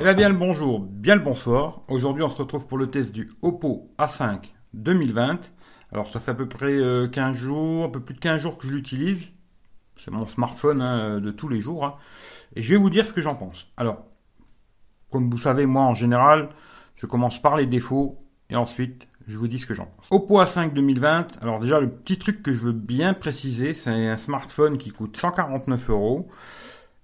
Eh bien, bien le bonjour, bien le bonsoir. Aujourd'hui, on se retrouve pour le test du Oppo A5 2020. Alors, ça fait à peu près 15 euh, jours, un peu plus de 15 jours que je l'utilise. C'est mon smartphone hein, de tous les jours. Hein. Et je vais vous dire ce que j'en pense. Alors, comme vous savez, moi, en général, je commence par les défauts et ensuite, je vous dis ce que j'en pense. Oppo A5 2020. Alors, déjà, le petit truc que je veux bien préciser, c'est un smartphone qui coûte 149 euros.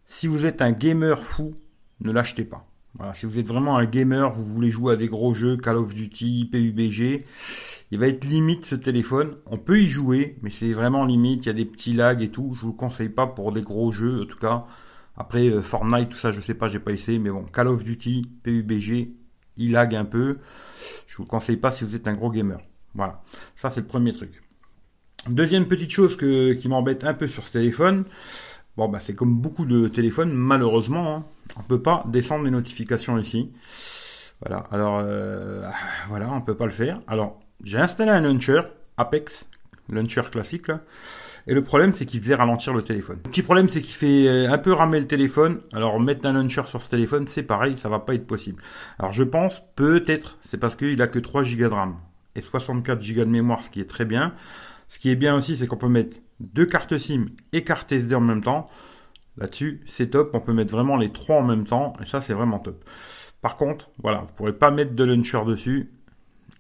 Si vous êtes un gamer fou, ne l'achetez pas. Voilà, si vous êtes vraiment un gamer, vous voulez jouer à des gros jeux, Call of Duty, PUBG, il va être limite ce téléphone. On peut y jouer, mais c'est vraiment limite. Il y a des petits lags et tout. Je vous le conseille pas pour des gros jeux, en tout cas. Après euh, Fortnite, tout ça, je sais pas, j'ai pas essayé, mais bon, Call of Duty, PUBG, il lag un peu. Je vous le conseille pas si vous êtes un gros gamer. Voilà, ça c'est le premier truc. Deuxième petite chose qui m'embête un peu sur ce téléphone, Bon, bah, c'est comme beaucoup de téléphones, malheureusement, hein, on peut pas descendre les notifications ici. Voilà, alors, euh, voilà, on peut pas le faire. Alors, j'ai installé un launcher, Apex, launcher classique, là. Et le problème, c'est qu'il faisait ralentir le téléphone. Le petit problème, c'est qu'il fait euh, un peu ramer le téléphone. Alors, mettre un launcher sur ce téléphone, c'est pareil, ça va pas être possible. Alors, je pense, peut-être, c'est parce qu'il a que 3 Go de RAM et 64 Go de mémoire, ce qui est très bien. Ce qui est bien aussi, c'est qu'on peut mettre deux cartes SIM et carte SD en même temps. Là-dessus, c'est top. On peut mettre vraiment les trois en même temps. Et ça, c'est vraiment top. Par contre, voilà, vous ne pourrez pas mettre de launcher dessus.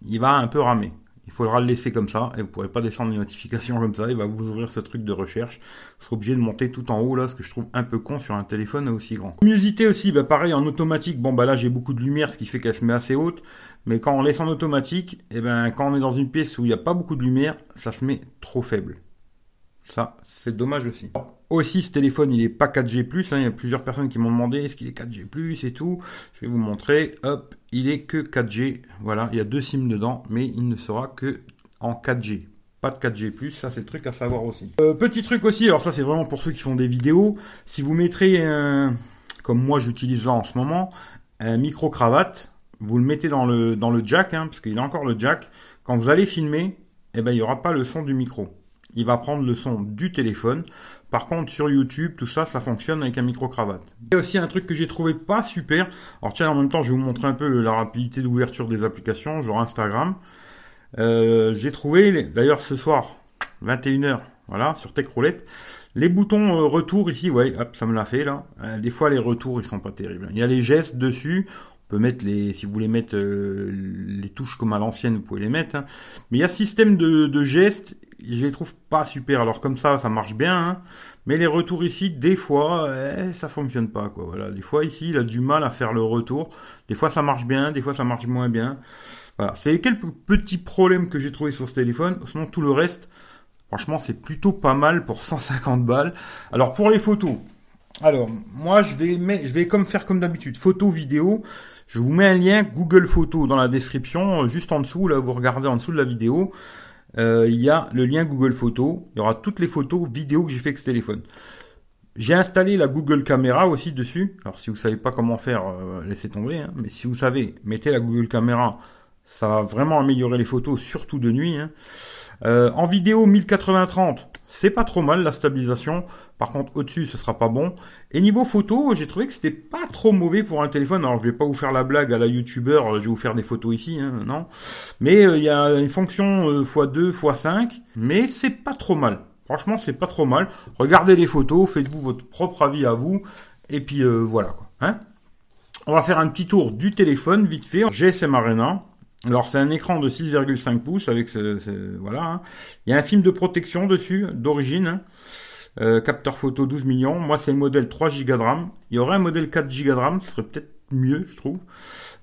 Il va un peu ramer. Il faudra le laisser comme ça et vous ne pourrez pas descendre les notifications comme ça. Il va vous ouvrir ce truc de recherche. Vous serez obligé de monter tout en haut là, ce que je trouve un peu con sur un téléphone aussi grand. Luminosité aussi, bah pareil en automatique. Bon bah là j'ai beaucoup de lumière, ce qui fait qu'elle se met assez haute. Mais quand on laisse en automatique, eh ben quand on est dans une pièce où il n'y a pas beaucoup de lumière, ça se met trop faible. Ça, c'est dommage aussi. Aussi, ce téléphone, il n'est pas 4G+. Hein. il y a plusieurs personnes qui m'ont demandé est-ce qu'il est 4G+, et tout. Je vais vous montrer. Hop, il est que 4G. Voilà, il y a deux SIM dedans, mais il ne sera que en 4G. Pas de 4G+, ça c'est le truc à savoir aussi. Euh, petit truc aussi, alors ça c'est vraiment pour ceux qui font des vidéos. Si vous mettrez comme moi j'utilise en ce moment, un micro-cravate, vous le mettez dans le, dans le jack, hein, parce qu'il a encore le jack. Quand vous allez filmer, eh ben, il n'y aura pas le son du micro il va prendre le son du téléphone. Par contre, sur YouTube, tout ça, ça fonctionne avec un micro-cravate. A aussi un truc que j'ai trouvé pas super. Alors tiens, en même temps, je vais vous montrer un peu la rapidité d'ouverture des applications, genre Instagram. Euh, j'ai trouvé, d'ailleurs ce soir, 21h, voilà, sur TechRoulette, les boutons euh, retour ici, ouais, hop, ça me l'a fait là. Euh, des fois, les retours, ils sont pas terribles. Il y a les gestes dessus. On peut mettre les, si vous voulez mettre les touches comme à l'ancienne, vous pouvez les mettre. Hein. Mais il y a système de, de gestes je les trouve pas super. Alors comme ça, ça marche bien, hein. mais les retours ici, des fois, eh, ça fonctionne pas. Quoi. Voilà, des fois ici, il a du mal à faire le retour. Des fois, ça marche bien, des fois, ça marche moins bien. Voilà, c'est quelques petits problèmes que j'ai trouvé sur ce téléphone. Sinon, tout le reste, franchement, c'est plutôt pas mal pour 150 balles. Alors pour les photos, alors moi, je vais, je vais comme faire comme d'habitude, photo, vidéo. Je vous mets un lien Google Photos dans la description, juste en dessous. Là, vous regardez en dessous de la vidéo. Euh, il y a le lien Google Photos. Il y aura toutes les photos, vidéos que j'ai fait avec ce téléphone. J'ai installé la Google Caméra aussi dessus. Alors si vous savez pas comment faire, euh, laissez tomber. Hein. Mais si vous savez, mettez la Google Caméra. Ça va vraiment améliorer les photos, surtout de nuit. Hein. Euh, en vidéo 1080-30, c'est pas trop mal la stabilisation. Par contre, au-dessus, ce sera pas bon. Et niveau photo, j'ai trouvé que c'était pas trop mauvais pour un téléphone. Alors, je vais pas vous faire la blague à la youtubeur, je vais vous faire des photos ici, hein, non. Mais euh, il y a une fonction x2, x5, mais c'est pas trop mal. Franchement, c'est pas trop mal. Regardez les photos, faites-vous votre propre avis à vous, et puis euh, voilà. Hein On va faire un petit tour du téléphone, vite fait. GSM Arena. Alors c'est un écran de 6,5 pouces avec ce, voilà. Hein. Il y a un film de protection dessus d'origine. Euh, capteur photo 12 millions. Moi c'est le modèle 3 Go de RAM. Il y aurait un modèle 4 Go de RAM, ce serait peut-être mieux, je trouve.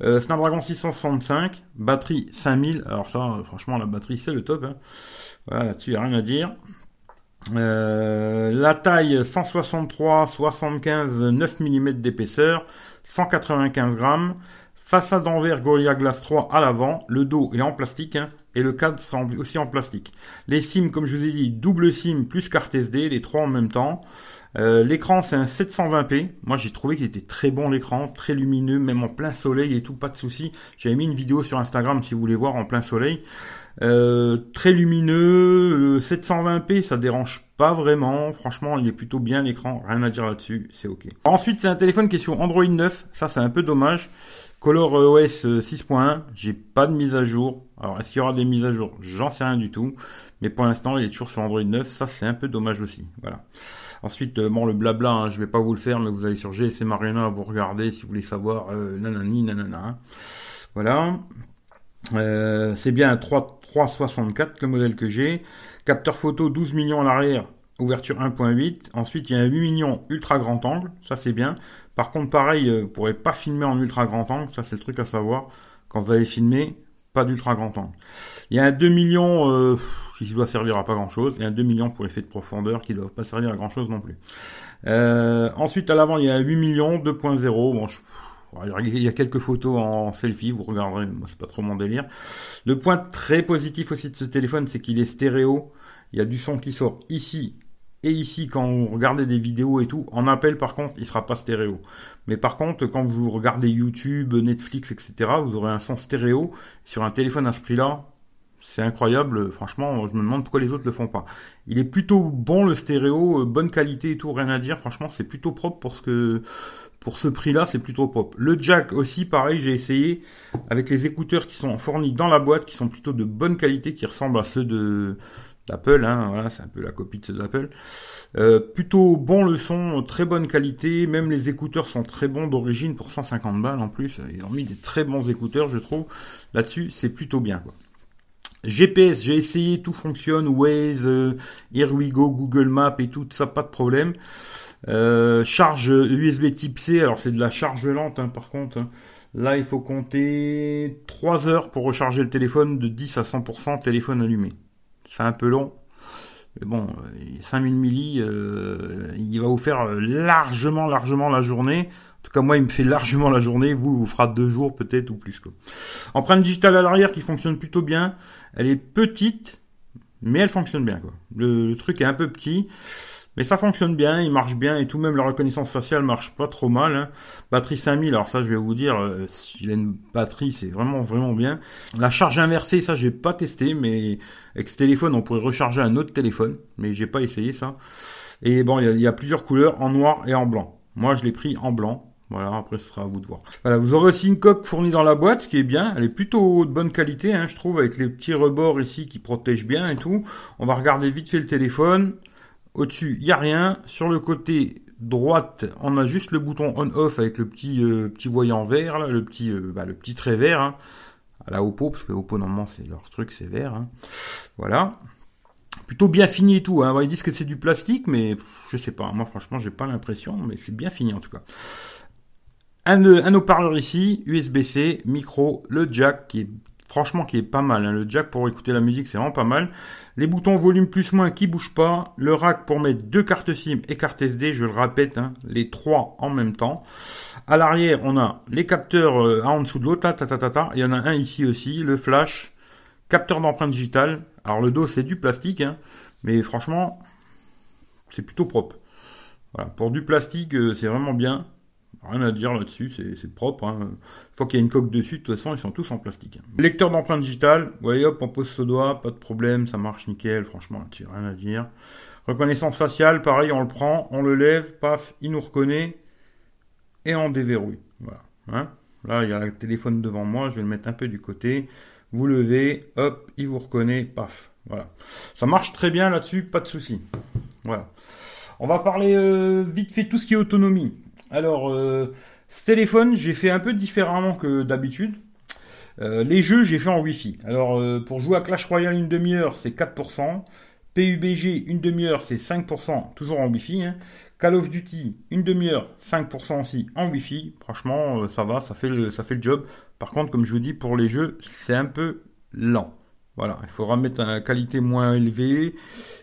Euh, Snapdragon 665, batterie 5000. Alors ça, franchement, la batterie c'est le top. Hein. Voilà, là-dessus, il n'y a rien à dire. Euh, la taille 163, 75, 9 mm d'épaisseur, 195 grammes. Façade en verre Gorilla Glass 3 à l'avant, le dos est en plastique hein, et le cadre sera aussi en plastique. Les SIM, comme je vous ai dit, double SIM plus carte SD, les trois en même temps. Euh, l'écran c'est un 720p. Moi j'ai trouvé qu'il était très bon l'écran, très lumineux, même en plein soleil et tout, pas de souci. J'avais mis une vidéo sur Instagram si vous voulez voir en plein soleil. Euh, très lumineux, 720p, ça dérange pas vraiment. Franchement, il est plutôt bien l'écran, rien à dire là-dessus, c'est ok. Ensuite, c'est un téléphone qui est sur Android 9, ça c'est un peu dommage. Color OS 6.1, j'ai pas de mise à jour. Alors, est-ce qu'il y aura des mises à jour? J'en sais rien du tout. Mais pour l'instant, il est toujours sur Android 9. Ça, c'est un peu dommage aussi. Voilà. Ensuite, euh, bon, le blabla, hein, je vais pas vous le faire, mais vous allez sur GSM Arena, vous regardez si vous voulez savoir euh, nanani, nanana. Voilà. Euh, c'est bien un 3, 364, le modèle que j'ai. Capteur photo 12 millions à l'arrière, ouverture 1.8. Ensuite, il y a un 8 millions ultra grand angle, ça c'est bien. Par contre, pareil, vous pourrez pas filmer en ultra grand angle, ça c'est le truc à savoir. Quand vous allez filmer, pas d'ultra grand angle. Il y a un 2 millions qui doit servir à pas grand chose, et un 2 millions pour l'effet de profondeur qui ne doit pas servir à grand chose non plus. Euh, ensuite, à l'avant, il y a un 8 millions, 2.0. Bon, il y a quelques photos en selfie, vous regarderez, moi c'est pas trop mon délire. Le point très positif aussi de ce téléphone, c'est qu'il est stéréo. Il y a du son qui sort ici et ici quand vous regardez des vidéos et tout. En appel, par contre, il sera pas stéréo. Mais par contre, quand vous regardez YouTube, Netflix, etc., vous aurez un son stéréo. Sur un téléphone à ce prix-là, c'est incroyable, franchement, je me demande pourquoi les autres le font pas. Il est plutôt bon le stéréo, euh, bonne qualité et tout, rien à dire. Franchement, c'est plutôt propre pour ce que pour ce prix-là, c'est plutôt propre. Le jack aussi, pareil, j'ai essayé avec les écouteurs qui sont fournis dans la boîte, qui sont plutôt de bonne qualité, qui ressemblent à ceux de d'Apple, hein, voilà, c'est un peu la copie de d'Apple. Euh, plutôt bon le son, très bonne qualité, même les écouteurs sont très bons d'origine pour 150 balles en plus. Ils ont mis des très bons écouteurs, je trouve. Là-dessus, c'est plutôt bien. GPS, j'ai essayé, tout fonctionne, Waze, euh, Here We Go, Google Maps et tout, ça, pas de problème. Euh, charge USB Type C, alors c'est de la charge lente hein, par contre. Hein. Là, il faut compter 3 heures pour recharger le téléphone de 10 à 100% téléphone allumé. C'est un peu long. Mais bon, 5000 milli, euh, il va vous faire largement, largement la journée. En tout cas, moi, il me fait largement la journée. Vous, vous fera deux jours peut-être ou plus. Quoi. Empreinte digitale à l'arrière qui fonctionne plutôt bien. Elle est petite, mais elle fonctionne bien. Quoi. Le, truc est un peu petit, mais ça fonctionne bien, il marche bien et tout. Même la reconnaissance faciale marche pas trop mal. Hein. Batterie 5000, alors ça, je vais vous dire, euh, il a une batterie, c'est vraiment vraiment bien. La charge inversée, ça, j'ai pas testé, mais avec ce téléphone, on pourrait recharger un autre téléphone, mais j'ai pas essayé ça. Et bon, il y, a plusieurs couleurs, en noir et en blanc. Moi, je l'ai pris en blanc. Voilà, après ce sera à vous de voir. Voilà, vous aurez aussi une coque fournie dans la boîte, ce qui est bien. Elle est plutôt de bonne qualité, hein, je trouve, avec les petits rebords ici qui protègent bien et tout. On va regarder vite fait le téléphone. Au-dessus, il n'y a rien. Sur le côté droite, on a juste le bouton on/off avec le petit euh, petit voyant vert, le petit euh, bah, le petit trait vert. Hein, à la Oppo, parce que Oppo normalement c'est leur truc, c'est vert. Hein. Voilà plutôt bien fini et tout. Hein. Ils disent que c'est du plastique, mais je sais pas. Moi, franchement, j'ai pas l'impression, mais c'est bien fini en tout cas. Un, un haut-parleur ici, USB-C, micro, le jack qui est franchement qui est pas mal. Hein. Le jack pour écouter la musique, c'est vraiment pas mal. Les boutons volume plus moins qui bougent pas. Le rack pour mettre deux cartes SIM et carte SD, je le répète, hein, les trois en même temps. À l'arrière, on a les capteurs euh, en dessous de l'autre, Il y en a un ici aussi, le flash, capteur d'empreinte digitale. Alors le dos, c'est du plastique, hein, mais franchement, c'est plutôt propre. Pour du plastique, euh, c'est vraiment bien. Rien à dire là-dessus, c'est propre. Hein. Une fois qu'il y a une coque dessus, de toute façon, ils sont tous en plastique. Lecteur d'empreinte digitale, vous voyez, hop, on pose ce doigt, pas de problème, ça marche nickel, franchement, là-dessus, rien à dire. Reconnaissance faciale, pareil, on le prend, on le lève, paf, il nous reconnaît, et on déverrouille. Voilà. Hein. Là, il y a le téléphone devant moi, je vais le mettre un peu du côté. Vous levez, hop, il vous reconnaît, paf. Voilà. Ça marche très bien là-dessus, pas de souci. Voilà. On va parler euh, vite fait tout ce qui est autonomie. Alors, euh, ce téléphone, j'ai fait un peu différemment que d'habitude. Euh, les jeux, j'ai fait en Wi-Fi. Alors, euh, pour jouer à Clash Royale une demi-heure, c'est 4%. PUBG, une demi-heure, c'est 5%, toujours en Wi-Fi. Hein. Call of Duty, une demi-heure, 5% aussi en Wi-Fi. Franchement, ça va, ça fait, le, ça fait le job. Par contre, comme je vous dis, pour les jeux, c'est un peu lent. Voilà, il faudra mettre une qualité moins élevée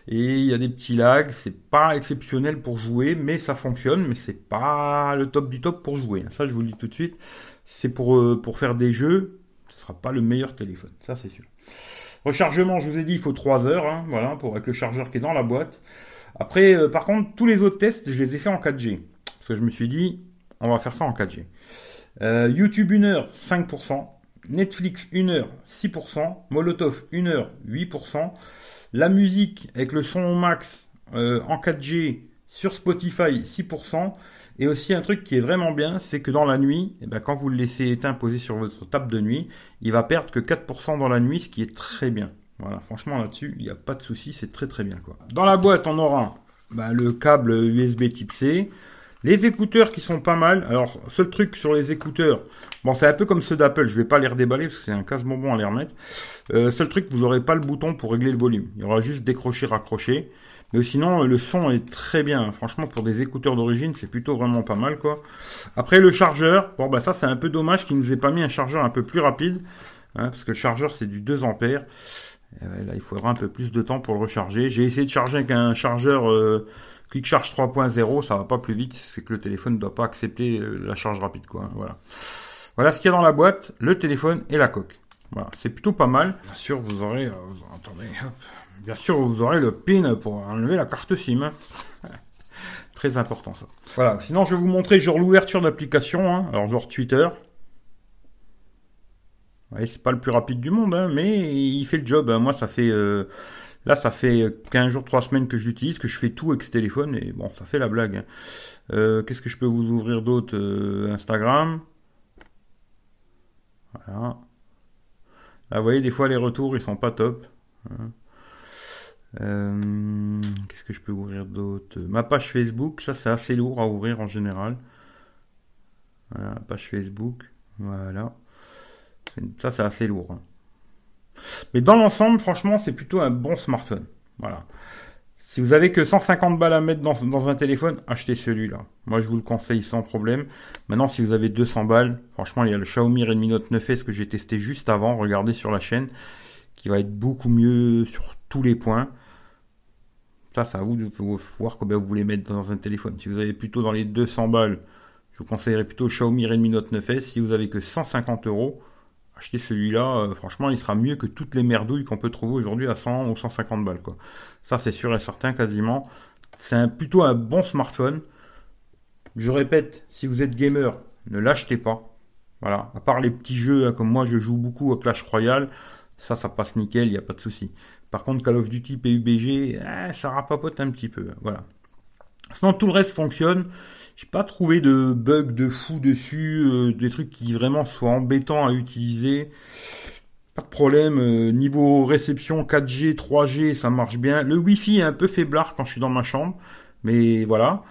et il y a des petits lags. C'est pas exceptionnel pour jouer, mais ça fonctionne. Mais c'est pas le top du top pour jouer. Ça, je vous le dis tout de suite. C'est pour euh, pour faire des jeux. Ce sera pas le meilleur téléphone, ça c'est sûr. Rechargement, je vous ai dit, il faut 3 heures, hein, voilà, pour avec le chargeur qui est dans la boîte. Après, euh, par contre, tous les autres tests, je les ai fait en 4G, parce que je me suis dit, on va faire ça en 4G. Euh, YouTube 1 heure, 5%. Netflix 1 heure 6%, Molotov 1 heure 8%, la musique avec le son max euh, en 4G sur Spotify 6%, et aussi un truc qui est vraiment bien, c'est que dans la nuit, eh ben, quand vous le laissez éteint posé sur votre table de nuit, il va perdre que 4% dans la nuit, ce qui est très bien. Voilà, franchement là-dessus, il n'y a pas de souci, c'est très très bien quoi. Dans la boîte, on aura bah, le câble USB type C, les écouteurs qui sont pas mal. Alors, seul truc sur les écouteurs, bon, c'est un peu comme ceux d'Apple, je vais pas les redéballer parce que c'est un casse-bonbon à les remettre. Euh, seul truc, vous n'aurez pas le bouton pour régler le volume. Il y aura juste décrocher, raccrocher. Mais sinon, le son est très bien. Franchement, pour des écouteurs d'origine, c'est plutôt vraiment pas mal, quoi. Après, le chargeur, bon, bah, ça, c'est un peu dommage qu'il nous ait pas mis un chargeur un peu plus rapide. Hein, parce que le chargeur, c'est du 2 ampères. là, il faudra un peu plus de temps pour le recharger. J'ai essayé de charger avec un chargeur euh, Quick Charge 3.0, ça va pas plus vite, c'est que le téléphone ne doit pas accepter euh, la charge rapide, quoi. Voilà. Voilà ce qu'il y a dans la boîte, le téléphone et la coque. Voilà, c'est plutôt pas mal. Bien sûr, vous aurez, euh, attendez, Bien sûr, vous aurez le pin pour enlever la carte SIM. Hein. Très important ça. Voilà. Sinon, je vais vous montrer genre l'ouverture d'application. Hein. Alors genre Twitter. Ouais, c'est pas le plus rapide du monde, hein, mais il fait le job. Moi, ça fait euh, Là, ça fait 15 jours, 3 semaines que je l'utilise, que je fais tout avec ce téléphone, et bon, ça fait la blague. Hein. Euh, qu'est-ce que je peux vous ouvrir d'autre euh, Instagram? Voilà. Là, vous voyez, des fois, les retours, ils sont pas top. Hein. Euh, qu'est-ce que je peux ouvrir d'autre? Ma page Facebook, ça, c'est assez lourd à ouvrir en général. Voilà, page Facebook. Voilà. Ça, c'est assez lourd. Hein. Mais dans l'ensemble, franchement, c'est plutôt un bon smartphone. Voilà. Si vous avez que 150 balles à mettre dans, un téléphone, achetez celui-là. Moi, je vous le conseille sans problème. Maintenant, si vous avez 200 balles, franchement, il y a le Xiaomi Redmi Note 9S que j'ai testé juste avant. Regardez sur la chaîne, qui va être beaucoup mieux sur tous les points. Ça, c'est à vous de voir combien vous voulez mettre dans un téléphone. Si vous avez plutôt dans les 200 balles, je vous conseillerais plutôt Xiaomi Redmi Note 9S. Si vous avez que 150 euros, acheter celui-là, euh, franchement, il sera mieux que toutes les merdouilles qu'on peut trouver aujourd'hui à 100 ou 150 balles. Ça, c'est sûr et certain, quasiment. C'est plutôt un bon smartphone. Je répète, si vous êtes gamer, ne l'achetez pas. Voilà. À part les petits jeux, hein, comme moi, je joue beaucoup à Clash Royale. Ça, ça passe nickel, il n'y a pas de souci. Par contre, Call of Duty, PUBG, eh, ça rapapote un petit peu. Voilà. Sinon, tout le reste fonctionne. J'ai pas trouvé de bugs de fou dessus, euh, des trucs qui vraiment soient embêtants à utiliser. Pas de problème. Euh, niveau réception 4G, 3G, ça marche bien. Le Wi-Fi est un peu faiblard quand je suis dans ma chambre, mais voilà.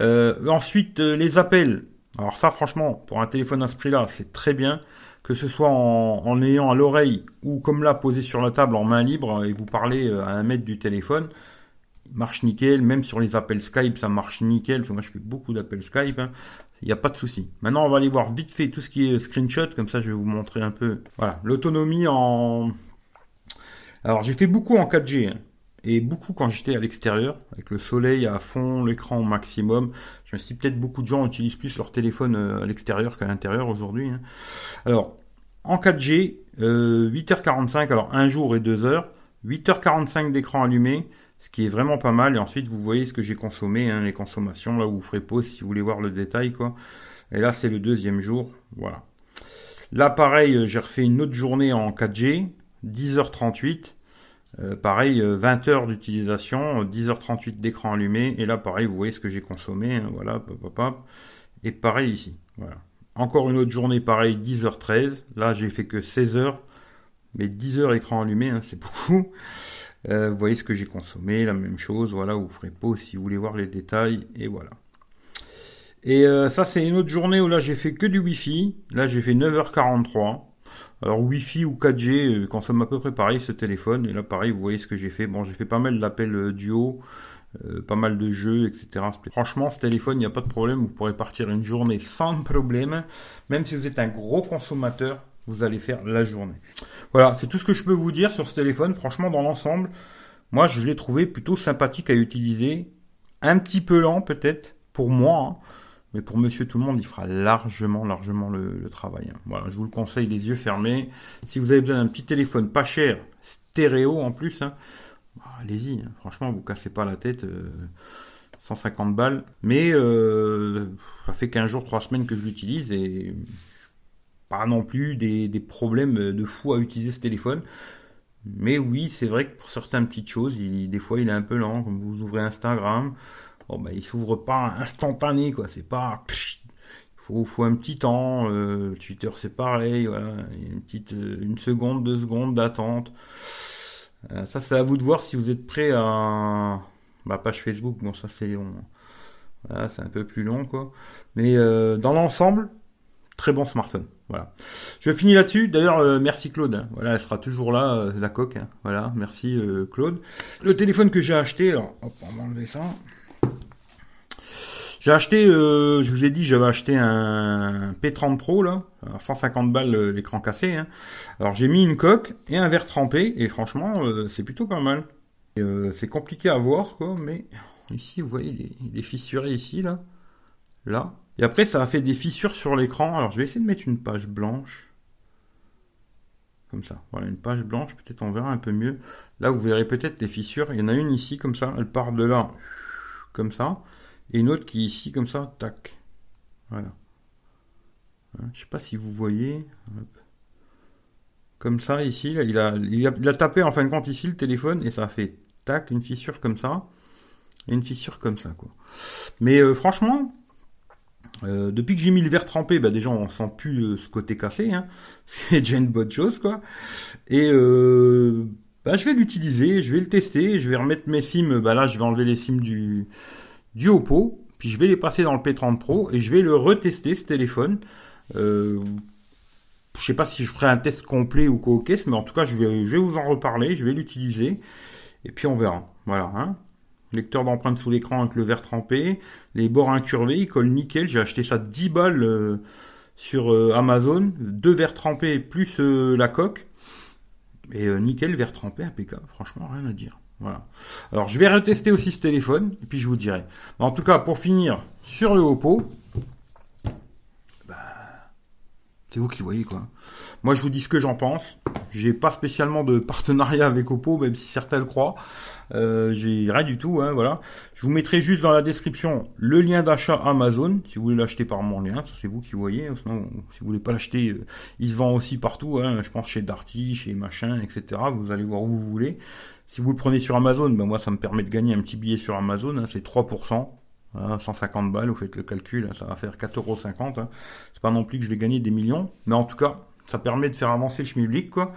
Euh, ensuite, les appels. Alors ça, franchement, pour un téléphone à ce prix-là, c'est très bien. Que ce soit en, en ayant à l'oreille ou comme là, posé sur la table en main libre et vous parlez à un mètre du téléphone marche nickel, même sur les appels Skype, ça marche nickel. moi, je fais beaucoup d'appels Skype. Hein. Il n'y a pas de souci. Maintenant, on va aller voir vite fait tout ce qui est screenshot. Comme ça, je vais vous montrer un peu. Voilà, l'autonomie en. Alors, j'ai fait beaucoup en 4G. Hein. Et beaucoup quand j'étais à l'extérieur, avec le soleil à fond, l'écran au maximum. Je me suis peut-être beaucoup de gens utilisent plus leur téléphone euh, à l'extérieur qu'à l'intérieur aujourd'hui. Hein. Alors, en 4G, 8h45, euh, alors un jour et 2 heures. 8h45 d'écran allumé, ce qui est vraiment pas mal. Et ensuite, vous voyez ce que j'ai consommé, hein, les consommations, là vous ferez pause si vous voulez voir le détail, quoi. Et là, c'est le deuxième jour, voilà. Là, pareil, euh, j'ai refait une autre journée en 4G, 10h38. Euh, pareil, 20 euh, heures d'utilisation, 10h38 d'écran allumé. Et là, pareil, vous voyez ce que j'ai consommé, hein, voilà, Et pareil ici, voilà. Encore une autre journée, pareil, 10h13. Là, j'ai fait que 16 heures. Mais 10 heures écran allumé, hein, c'est beaucoup. Euh, vous voyez ce que j'ai consommé, la même chose, voilà, vous ferez si vous voulez voir les détails, et voilà. Et euh, ça, c'est une autre journée où là, j'ai fait que du Wi-Fi. Là, j'ai fait 9h43. Alors, Wi-Fi ou 4G euh, consomme à peu près pareil ce téléphone. Et là, pareil, vous voyez ce que j'ai fait. Bon, j'ai fait pas mal d'appels duo, pas mal de jeux, etc. Franchement, ce téléphone, il n'y a pas de problème. Vous pourrez partir une journée sans problème. Même si vous êtes un gros consommateur, vous allez faire la journée. Voilà, c'est tout ce que je peux vous dire sur ce téléphone. Franchement, dans l'ensemble, moi, je l'ai trouvé plutôt sympathique à utiliser. Un petit peu lent, peut-être, pour moi. Hein. Mais pour monsieur tout le monde, il fera largement, largement le, travail. Hein. Voilà, je vous le conseille les yeux fermés. Si vous avez besoin d'un petit téléphone pas cher, stéréo en plus, hein, bah, allez-y. Franchement, vous cassez pas la tête. 150 euh, balles. Mais euh, ça fait 15 jours, 3 semaines que je l'utilise et pas non plus des, des, problèmes de fou à utiliser ce téléphone. Mais oui, c'est vrai que pour certaines petites choses, il, des fois il est un peu lent. Comme vous ouvrez Instagram, bon, bah, il s'ouvre pas instantané, quoi. C'est pas. Il faut, un petit temps. Euh, Twitter, c'est pareil. Voilà. Une petite euh, une seconde, deux secondes d'attente. Euh, ça, c'est à vous de voir si vous êtes prêt à. Bah, page Facebook, bon, ça c'est long. Voilà, c'est un peu plus long, quoi. Mais euh, dans l'ensemble, très bon smartphone. Voilà. Je finis là-dessus. D'ailleurs, euh, merci Claude. Voilà, elle sera toujours là, euh, la coque. Voilà, merci Claude. Le téléphone que j'ai acheté, alors, hop, on va enlever ça. J'ai acheté, je vous ai dit, j'avais acheté un P30 Pro là, alors 150 balles l'écran cassé. Hein. Alors j'ai mis une coque et un verre trempé et franchement, c'est plutôt pas mal. c'est compliqué à voir quoi, mais Ici, vous voyez, il est, fissuré ici, là. Là. Et après, ça a fait des fissures sur l'écran. Alors, je vais essayer de mettre une page blanche. Comme ça. Voilà, une page blanche. Peut-être on verra un peu mieux. Là, vous verrez peut-être des fissures. Il y en a une ici, comme ça. Elle part de là, comme ça. Et une autre qui est ici, comme ça. Tac. Voilà. Hein, je sais pas si vous voyez. Comme ça, ici. il, a, tapé, en fin de compte, ici, le téléphone. Et ça a fait tac, une fissure comme ça une fissure comme ça, quoi. Mais euh, franchement, euh, depuis que j'ai mis le verre trempé, bah déjà on sent plus euh, ce côté cassé, hein. c'est déjà une bonne chose, quoi. Et bah, je vais l'utiliser, je vais le tester, je vais remettre mes sims, bah là je vais enlever les sims du, du Oppo, puis je vais les passer dans le P30 Pro et je vais le retester ce téléphone. je sais pas si je ferai un test complet ou quoi caisse, mais en tout cas je vais, je vais vous en reparler, je vais l'utiliser et puis on verra. Voilà. Hein lecteur d'empreintes sous l'écran avec le verre trempé, les bords incurvés, il colle nickel, j'ai acheté ça 10 balles euh, sur euh, Amazon, deux verres trempés plus euh, la coque, et nickel, verre trempé, impeccable, franchement rien à dire. Voilà. Alors je vais retester aussi ce téléphone, et puis je vous dirai. En tout cas, pour finir, sur le Oppo, bah, c'est vous qui voyez quoi. Moi je vous dis ce que j'en pense. J'ai pas spécialement de partenariat avec Oppo, même si certains le croient. Euh, j'ai rien du tout, hein, voilà. Je vous mettrai juste dans la description le lien d'achat Amazon, si vous voulez l'acheter par mon lien, c'est vous qui voyez. Hein, sinon, si vous voulez pas l'acheter, euh, il se vend aussi partout. Hein, je pense chez Darty, chez machin, etc. Vous allez voir où vous voulez. Si vous le prenez sur Amazon, ben moi ça me permet de gagner un petit billet sur Amazon, hein, c'est 3%. 150 balles, vous faites le calcul, ça va faire 4,50€. Hein. C'est pas non plus que je vais gagner des millions, mais en tout cas, ça permet de faire avancer le schmilblick, quoi.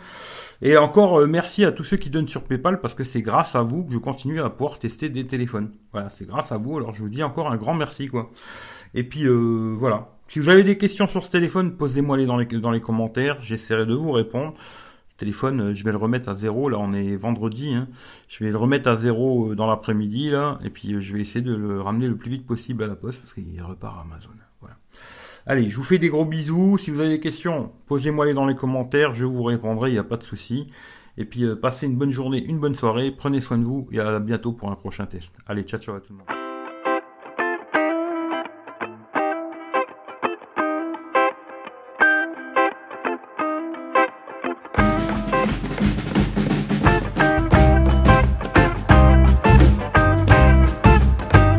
Et encore euh, merci à tous ceux qui donnent sur PayPal parce que c'est grâce à vous que je continue à pouvoir tester des téléphones. Voilà, c'est grâce à vous. Alors je vous dis encore un grand merci, quoi. Et puis euh, voilà. Si vous avez des questions sur ce téléphone, posez-moi les dans les dans les commentaires. J'essaierai de vous répondre. Téléphone, euh, je vais le remettre à zéro. Là, on est vendredi. Hein. Je vais le remettre à zéro dans l'après-midi là, et puis je vais essayer de le ramener le plus vite possible à la poste parce qu'il repart à Amazon. Voilà. Allez, je vous fais des gros bisous. Si vous avez des questions, posez-moi les dans les commentaires, je vous répondrai, il n'y a pas de souci. Et puis, euh, passez une bonne journée, une bonne soirée, prenez soin de vous et à bientôt pour un prochain test. Allez, ciao ciao à tout le monde.